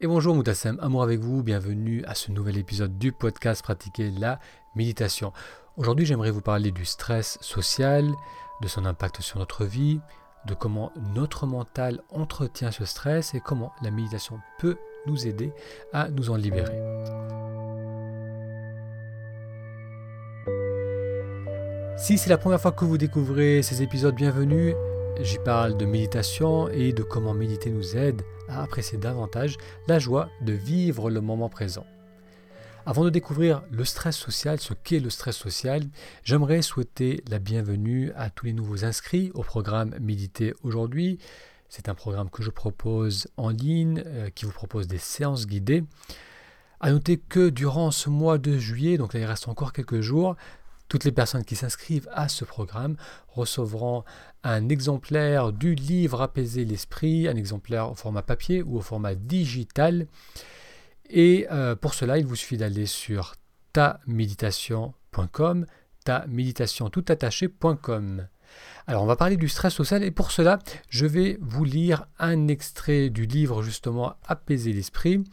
Et bonjour Moutassem, amour avec vous, bienvenue à ce nouvel épisode du podcast Pratiquer la méditation. Aujourd'hui j'aimerais vous parler du stress social, de son impact sur notre vie, de comment notre mental entretient ce stress et comment la méditation peut nous aider à nous en libérer. Si c'est la première fois que vous découvrez ces épisodes, bienvenue. J'y parle de méditation et de comment méditer nous aide à apprécier davantage la joie de vivre le moment présent. Avant de découvrir le stress social, ce qu'est le stress social, j'aimerais souhaiter la bienvenue à tous les nouveaux inscrits au programme Méditer aujourd'hui. C'est un programme que je propose en ligne, euh, qui vous propose des séances guidées. À noter que durant ce mois de juillet, donc là il reste encore quelques jours, toutes les personnes qui s'inscrivent à ce programme recevront un exemplaire du livre Apaiser l'esprit, un exemplaire au format papier ou au format digital. Et euh, pour cela, il vous suffit d'aller sur taméditation.com, taméditation tout Alors on va parler du stress social et pour cela, je vais vous lire un extrait du livre justement Apaiser l'esprit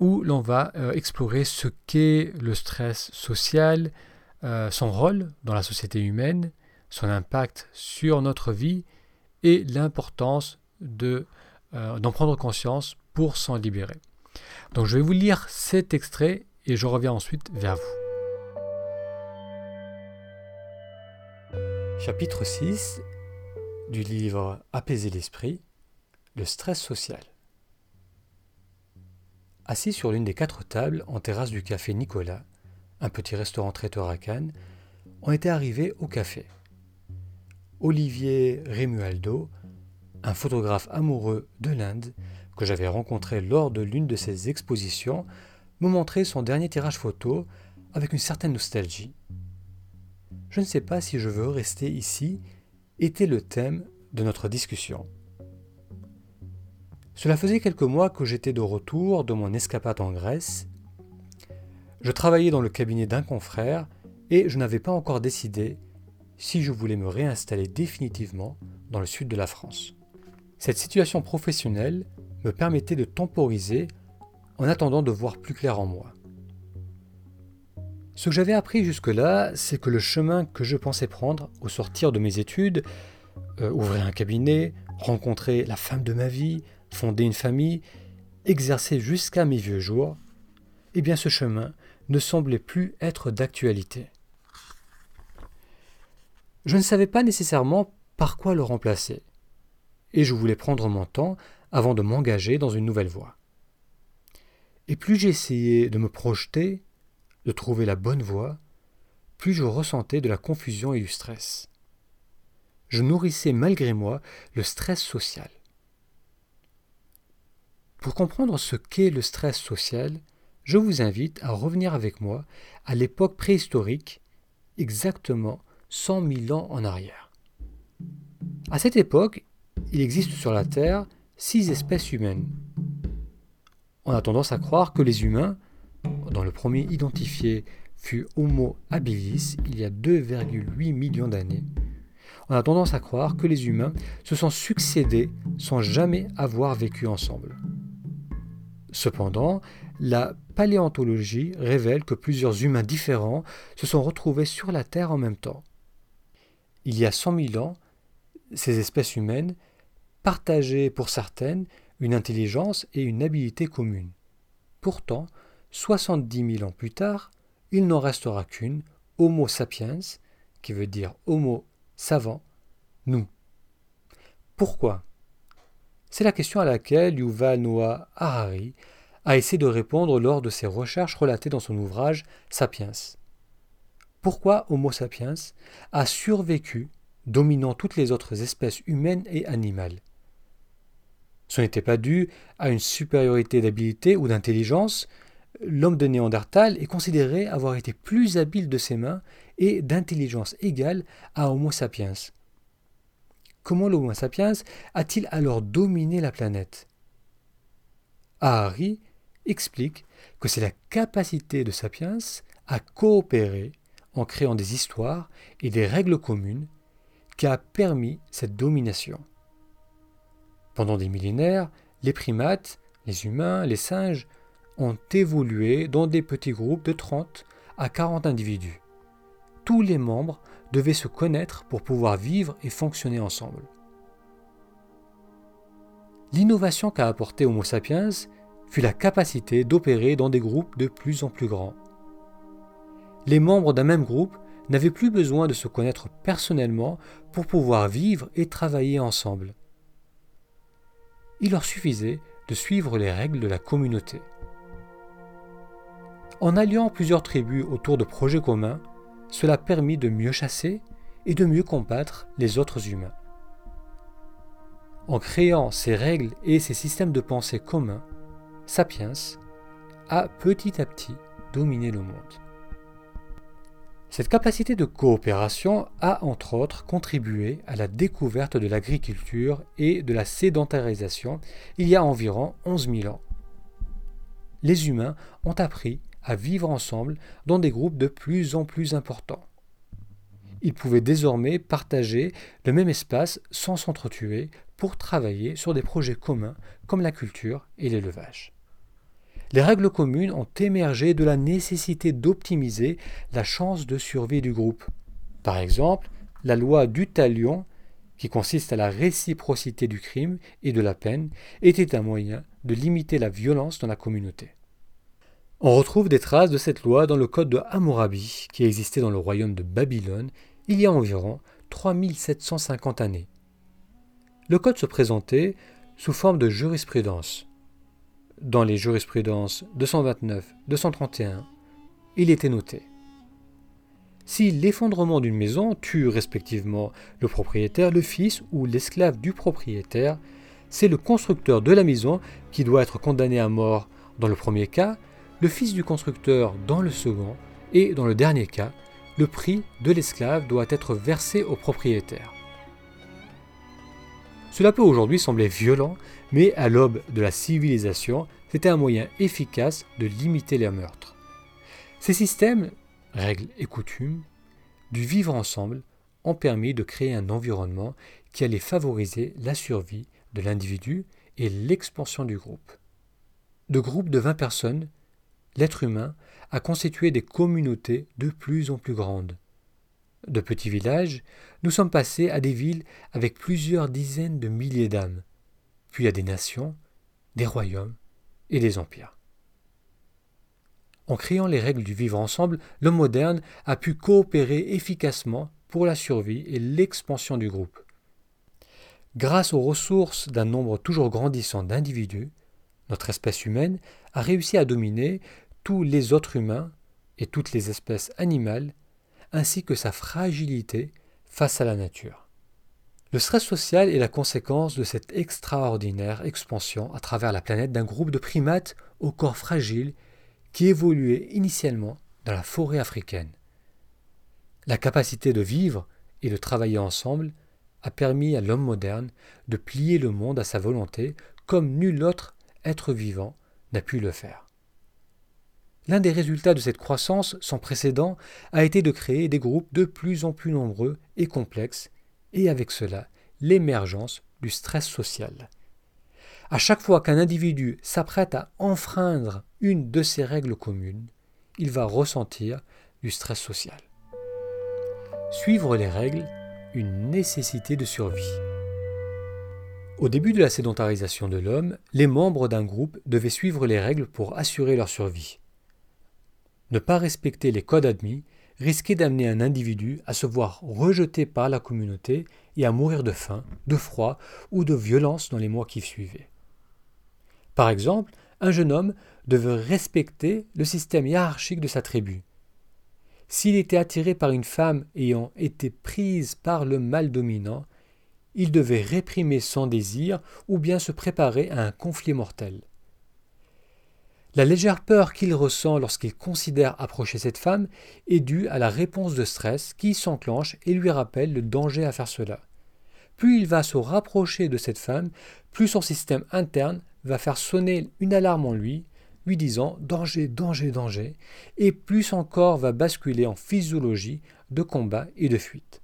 où l'on va euh, explorer ce qu'est le stress social, euh, son rôle dans la société humaine, son impact sur notre vie et l'importance euh, d'en prendre conscience pour s'en libérer. Donc je vais vous lire cet extrait et je reviens ensuite vers vous. Chapitre 6 du livre Apaiser l'esprit, le stress social. Assis sur l'une des quatre tables en terrasse du café Nicolas, un petit restaurant traiteur à Cannes, on était arrivés au café. Olivier Remualdo, un photographe amoureux de l'Inde que j'avais rencontré lors de l'une de ses expositions, me montrait son dernier tirage photo avec une certaine nostalgie. Je ne sais pas si je veux rester ici était le thème de notre discussion. Cela faisait quelques mois que j'étais de retour de mon escapade en Grèce je travaillais dans le cabinet d'un confrère et je n'avais pas encore décidé si je voulais me réinstaller définitivement dans le sud de la France. Cette situation professionnelle me permettait de temporiser en attendant de voir plus clair en moi. Ce que j'avais appris jusque-là, c'est que le chemin que je pensais prendre au sortir de mes études, euh, ouvrir un cabinet, rencontrer la femme de ma vie, fonder une famille, exercer jusqu'à mes vieux jours, eh bien ce chemin ne semblait plus être d'actualité. Je ne savais pas nécessairement par quoi le remplacer, et je voulais prendre mon temps avant de m'engager dans une nouvelle voie. Et plus j'essayais de me projeter, de trouver la bonne voie, plus je ressentais de la confusion et du stress. Je nourrissais malgré moi le stress social. Pour comprendre ce qu'est le stress social, je vous invite à revenir avec moi à l'époque préhistorique, exactement 100 000 ans en arrière. À cette époque, il existe sur la Terre six espèces humaines. On a tendance à croire que les humains, dont le premier identifié fut Homo habilis il y a 2,8 millions d'années, on a tendance à croire que les humains se sont succédés sans jamais avoir vécu ensemble. Cependant, la paléontologie révèle que plusieurs humains différents se sont retrouvés sur la Terre en même temps. Il y a 100 000 ans, ces espèces humaines partageaient pour certaines une intelligence et une habileté communes. Pourtant, 70 000 ans plus tard, il n'en restera qu'une, Homo sapiens, qui veut dire Homo savant, nous. Pourquoi C'est la question à laquelle Yuval Noah Harari a essayé de répondre lors de ses recherches relatées dans son ouvrage Sapiens. Pourquoi Homo sapiens a survécu, dominant toutes les autres espèces humaines et animales? Ce n'était pas dû à une supériorité d'habileté ou d'intelligence. L'homme de Néandertal est considéré avoir été plus habile de ses mains et d'intelligence égale à Homo sapiens. Comment l'Homo sapiens a-t-il alors dominé la planète? Ahari explique que c'est la capacité de Sapiens à coopérer en créant des histoires et des règles communes qui a permis cette domination. Pendant des millénaires, les primates, les humains, les singes, ont évolué dans des petits groupes de 30 à 40 individus. Tous les membres devaient se connaître pour pouvoir vivre et fonctionner ensemble. L'innovation qu'a apporté Homo sapiens fut la capacité d'opérer dans des groupes de plus en plus grands. Les membres d'un même groupe n'avaient plus besoin de se connaître personnellement pour pouvoir vivre et travailler ensemble. Il leur suffisait de suivre les règles de la communauté. En alliant plusieurs tribus autour de projets communs, cela permit de mieux chasser et de mieux combattre les autres humains. En créant ces règles et ces systèmes de pensée communs, Sapiens a petit à petit dominé le monde. Cette capacité de coopération a entre autres contribué à la découverte de l'agriculture et de la sédentarisation il y a environ 11 000 ans. Les humains ont appris à vivre ensemble dans des groupes de plus en plus importants. Ils pouvaient désormais partager le même espace sans s'entretuer pour travailler sur des projets communs comme la culture et l'élevage. Les règles communes ont émergé de la nécessité d'optimiser la chance de survie du groupe. Par exemple, la loi du talion, qui consiste à la réciprocité du crime et de la peine, était un moyen de limiter la violence dans la communauté. On retrouve des traces de cette loi dans le code de Hammurabi, qui existait dans le royaume de Babylone il y a environ 3750 années. Le code se présentait sous forme de jurisprudence. Dans les jurisprudences 229, 231, il était noté si l'effondrement d'une maison tue respectivement le propriétaire, le fils ou l'esclave du propriétaire, c'est le constructeur de la maison qui doit être condamné à mort dans le premier cas, le fils du constructeur dans le second, et dans le dernier cas, le prix de l'esclave doit être versé au propriétaire. Cela peut aujourd'hui sembler violent, mais à l'aube de la civilisation, c'était un moyen efficace de limiter les meurtres. Ces systèmes, règles et coutumes, du vivre ensemble ont permis de créer un environnement qui allait favoriser la survie de l'individu et l'expansion du groupe. De groupes de 20 personnes, l'être humain a constitué des communautés de plus en plus grandes. De petits villages, nous sommes passés à des villes avec plusieurs dizaines de milliers d'âmes, puis à des nations, des royaumes et des empires. En créant les règles du vivre ensemble, l'homme moderne a pu coopérer efficacement pour la survie et l'expansion du groupe. Grâce aux ressources d'un nombre toujours grandissant d'individus, notre espèce humaine a réussi à dominer tous les autres humains et toutes les espèces animales, ainsi que sa fragilité face à la nature. Le stress social est la conséquence de cette extraordinaire expansion à travers la planète d'un groupe de primates au corps fragile qui évoluait initialement dans la forêt africaine. La capacité de vivre et de travailler ensemble a permis à l'homme moderne de plier le monde à sa volonté comme nul autre être vivant n'a pu le faire. L'un des résultats de cette croissance sans précédent a été de créer des groupes de plus en plus nombreux et complexes, et avec cela l'émergence du stress social. À chaque fois qu'un individu s'apprête à enfreindre une de ces règles communes, il va ressentir du stress social. Suivre les règles, une nécessité de survie. Au début de la sédentarisation de l'homme, les membres d'un groupe devaient suivre les règles pour assurer leur survie. Ne pas respecter les codes admis risquait d'amener un individu à se voir rejeté par la communauté et à mourir de faim, de froid ou de violence dans les mois qui suivaient. Par exemple, un jeune homme devait respecter le système hiérarchique de sa tribu. S'il était attiré par une femme ayant été prise par le mal dominant, il devait réprimer son désir ou bien se préparer à un conflit mortel. La légère peur qu'il ressent lorsqu'il considère approcher cette femme est due à la réponse de stress qui s'enclenche et lui rappelle le danger à faire cela. Plus il va se rapprocher de cette femme, plus son système interne va faire sonner une alarme en lui, lui disant danger, danger, danger, et plus son corps va basculer en physiologie de combat et de fuite.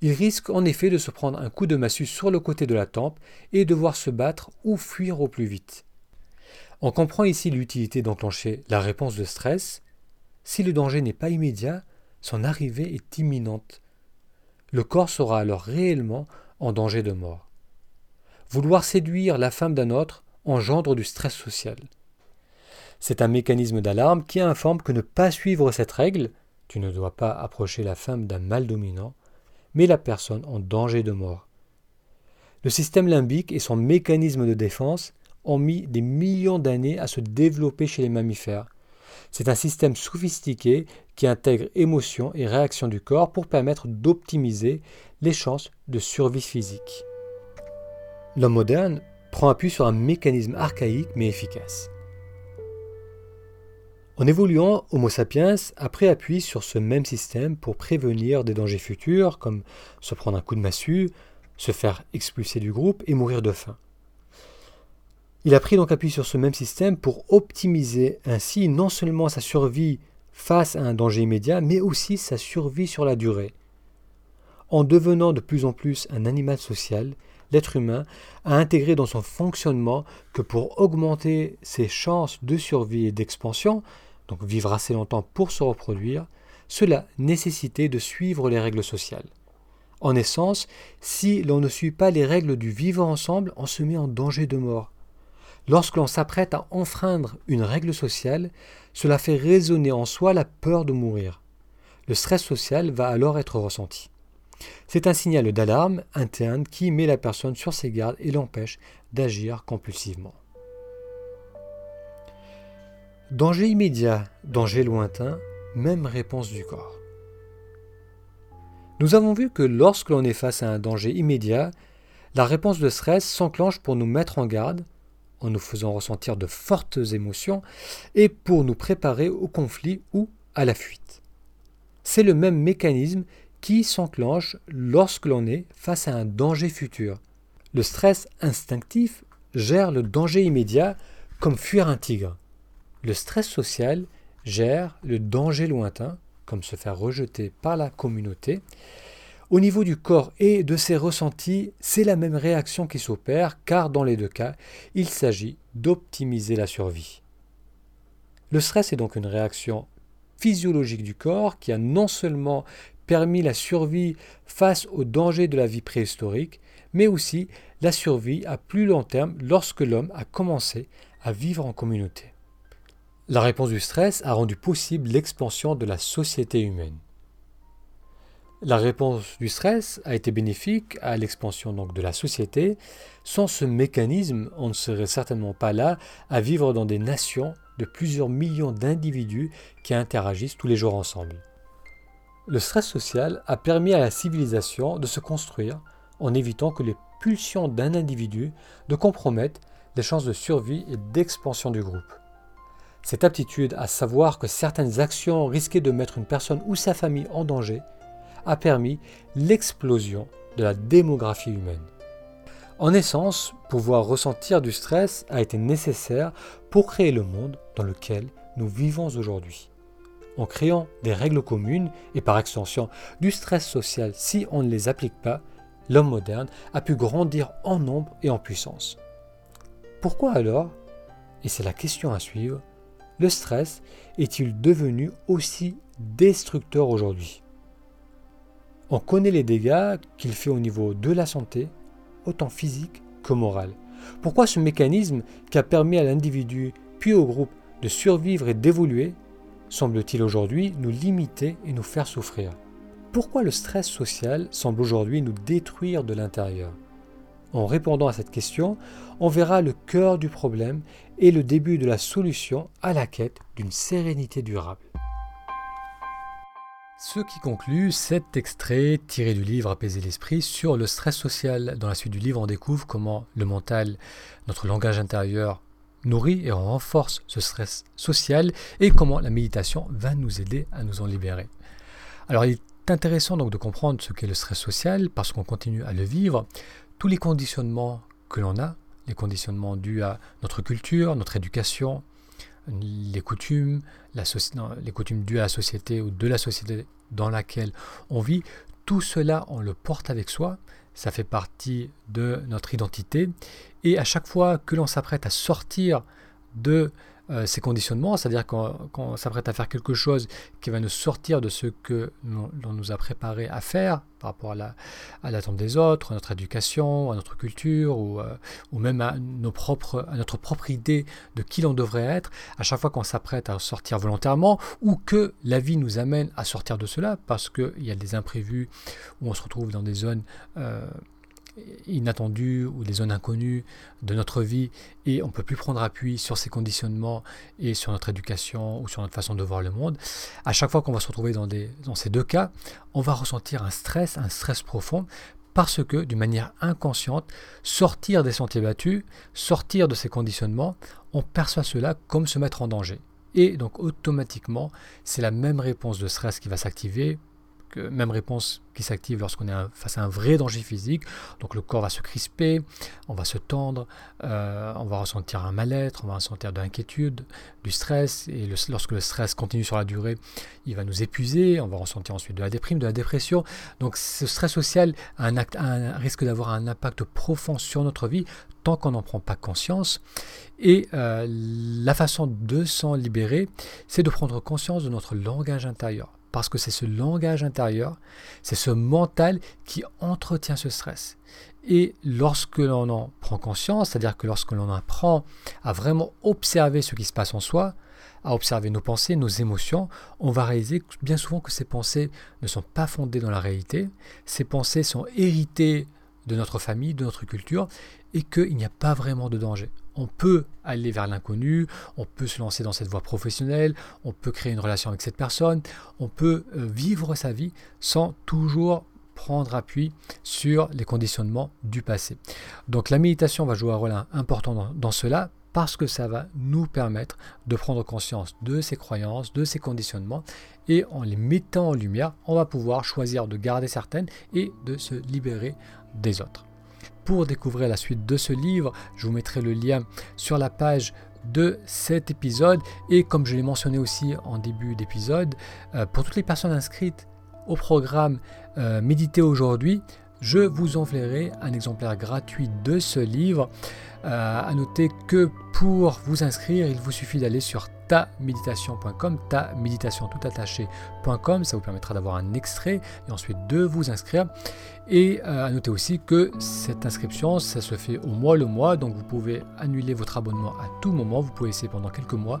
Il risque en effet de se prendre un coup de massue sur le côté de la tempe et devoir se battre ou fuir au plus vite. On comprend ici l'utilité d'enclencher la réponse de stress. Si le danger n'est pas immédiat, son arrivée est imminente. Le corps sera alors réellement en danger de mort. Vouloir séduire la femme d'un autre engendre du stress social. C'est un mécanisme d'alarme qui informe que ne pas suivre cette règle, tu ne dois pas approcher la femme d'un mal dominant, met la personne en danger de mort. Le système limbique et son mécanisme de défense ont mis des millions d'années à se développer chez les mammifères. C'est un système sophistiqué qui intègre émotions et réactions du corps pour permettre d'optimiser les chances de survie physique. L'homme moderne prend appui sur un mécanisme archaïque mais efficace. En évoluant, Homo sapiens a pris appui sur ce même système pour prévenir des dangers futurs comme se prendre un coup de massue, se faire expulser du groupe et mourir de faim. Il a pris donc appui sur ce même système pour optimiser ainsi non seulement sa survie face à un danger immédiat, mais aussi sa survie sur la durée. En devenant de plus en plus un animal social, l'être humain a intégré dans son fonctionnement que pour augmenter ses chances de survie et d'expansion, vivre assez longtemps pour se reproduire, cela nécessitait de suivre les règles sociales. En essence, si l'on ne suit pas les règles du vivre ensemble, on se met en danger de mort. Lorsque l'on s'apprête à enfreindre une règle sociale, cela fait résonner en soi la peur de mourir. Le stress social va alors être ressenti. C'est un signal d'alarme interne qui met la personne sur ses gardes et l'empêche d'agir compulsivement. Danger immédiat, danger lointain, même réponse du corps. Nous avons vu que lorsque l'on est face à un danger immédiat, la réponse de stress s'enclenche pour nous mettre en garde, en nous faisant ressentir de fortes émotions et pour nous préparer au conflit ou à la fuite. C'est le même mécanisme qui s'enclenche lorsque l'on est face à un danger futur. Le stress instinctif gère le danger immédiat comme fuir un tigre. Le stress social gère le danger lointain comme se faire rejeter par la communauté. Au niveau du corps et de ses ressentis, c'est la même réaction qui s'opère, car dans les deux cas, il s'agit d'optimiser la survie. Le stress est donc une réaction physiologique du corps qui a non seulement permis la survie face aux dangers de la vie préhistorique, mais aussi la survie à plus long terme lorsque l'homme a commencé à vivre en communauté. La réponse du stress a rendu possible l'expansion de la société humaine. La réponse du stress a été bénéfique à l'expansion donc de la société. Sans ce mécanisme, on ne serait certainement pas là à vivre dans des nations de plusieurs millions d'individus qui interagissent tous les jours ensemble. Le stress social a permis à la civilisation de se construire en évitant que les pulsions d'un individu ne compromettent les chances de survie et d'expansion du groupe. Cette aptitude à savoir que certaines actions risquaient de mettre une personne ou sa famille en danger a permis l'explosion de la démographie humaine. En essence, pouvoir ressentir du stress a été nécessaire pour créer le monde dans lequel nous vivons aujourd'hui. En créant des règles communes et par extension du stress social si on ne les applique pas, l'homme moderne a pu grandir en nombre et en puissance. Pourquoi alors, et c'est la question à suivre, le stress est-il devenu aussi destructeur aujourd'hui? On connaît les dégâts qu'il fait au niveau de la santé, autant physique que moral. Pourquoi ce mécanisme qui a permis à l'individu puis au groupe de survivre et d'évoluer semble-t-il aujourd'hui nous limiter et nous faire souffrir? Pourquoi le stress social semble aujourd'hui nous détruire de l'intérieur? En répondant à cette question, on verra le cœur du problème et le début de la solution à la quête d'une sérénité durable. Ce qui conclut cet extrait tiré du livre Apaiser l'esprit sur le stress social. Dans la suite du livre, on découvre comment le mental, notre langage intérieur, nourrit et renforce ce stress social et comment la méditation va nous aider à nous en libérer. Alors il est intéressant donc de comprendre ce qu'est le stress social parce qu'on continue à le vivre. Tous les conditionnements que l'on a, les conditionnements dus à notre culture, notre éducation, les coutumes, les coutumes dues à la société ou de la société dans laquelle on vit, tout cela on le porte avec soi, ça fait partie de notre identité. Et à chaque fois que l'on s'apprête à sortir de euh, ces conditionnements, c'est-à-dire quand, on s'apprête à faire quelque chose qui va nous sortir de ce que l'on nous a préparé à faire par rapport à l'attente des autres, à notre éducation, à notre culture, ou, euh, ou même à, nos propres, à notre propre idée de qui l'on devrait être, à chaque fois qu'on s'apprête à sortir volontairement, ou que la vie nous amène à sortir de cela, parce qu'il y a des imprévus, où on se retrouve dans des zones... Euh, inattendues ou des zones inconnues de notre vie et on ne peut plus prendre appui sur ces conditionnements et sur notre éducation ou sur notre façon de voir le monde, à chaque fois qu'on va se retrouver dans, dans ces deux cas, on va ressentir un stress, un stress profond parce que d'une manière inconsciente, sortir des sentiers battus, sortir de ces conditionnements, on perçoit cela comme se mettre en danger. Et donc automatiquement, c'est la même réponse de stress qui va s'activer même réponse qui s'active lorsqu'on est face à un vrai danger physique. Donc le corps va se crisper, on va se tendre, euh, on va ressentir un mal-être, on va ressentir de l'inquiétude, du stress. Et lorsque le stress continue sur la durée, il va nous épuiser, on va ressentir ensuite de la déprime, de la dépression. Donc ce stress social a un, acte, un risque d'avoir un impact profond sur notre vie tant qu'on n'en prend pas conscience. Et euh, la façon de s'en libérer, c'est de prendre conscience de notre langage intérieur parce que c'est ce langage intérieur, c'est ce mental qui entretient ce stress. Et lorsque l'on en prend conscience, c'est-à-dire que lorsque l'on apprend à vraiment observer ce qui se passe en soi, à observer nos pensées, nos émotions, on va réaliser bien souvent que ces pensées ne sont pas fondées dans la réalité, ces pensées sont héritées de notre famille, de notre culture, et qu'il n'y a pas vraiment de danger. On peut aller vers l'inconnu, on peut se lancer dans cette voie professionnelle, on peut créer une relation avec cette personne, on peut euh, vivre sa vie sans toujours prendre appui sur les conditionnements du passé. Donc la méditation va jouer un rôle important dans, cela parce que ça va nous permettre de prendre conscience de ces croyances, de ces conditionnements, et en les mettant en lumière, on va pouvoir choisir de garder certaines et de se libérer des autres. Pour découvrir la suite de ce livre, je vous mettrai le lien sur la page de cet épisode et comme je l'ai mentionné aussi en début d'épisode, euh, pour toutes les personnes inscrites au programme euh, Méditer aujourd'hui, je vous enverrai un exemplaire gratuit de ce livre. Euh, à noter que pour vous inscrire, il vous suffit d'aller sur taméditation.com, ta méditation tout attaché.com, ça vous permettra d'avoir un extrait et ensuite de vous inscrire. Et euh, à noter aussi que cette inscription, ça se fait au mois le mois, donc vous pouvez annuler votre abonnement à tout moment, vous pouvez essayer pendant quelques mois,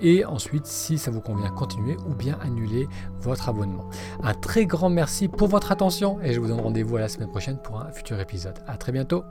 et ensuite, si ça vous convient, continuer ou bien annuler votre abonnement. Un très grand merci pour votre attention et je vous donne rendez-vous à la semaine prochaine pour un futur épisode. A très bientôt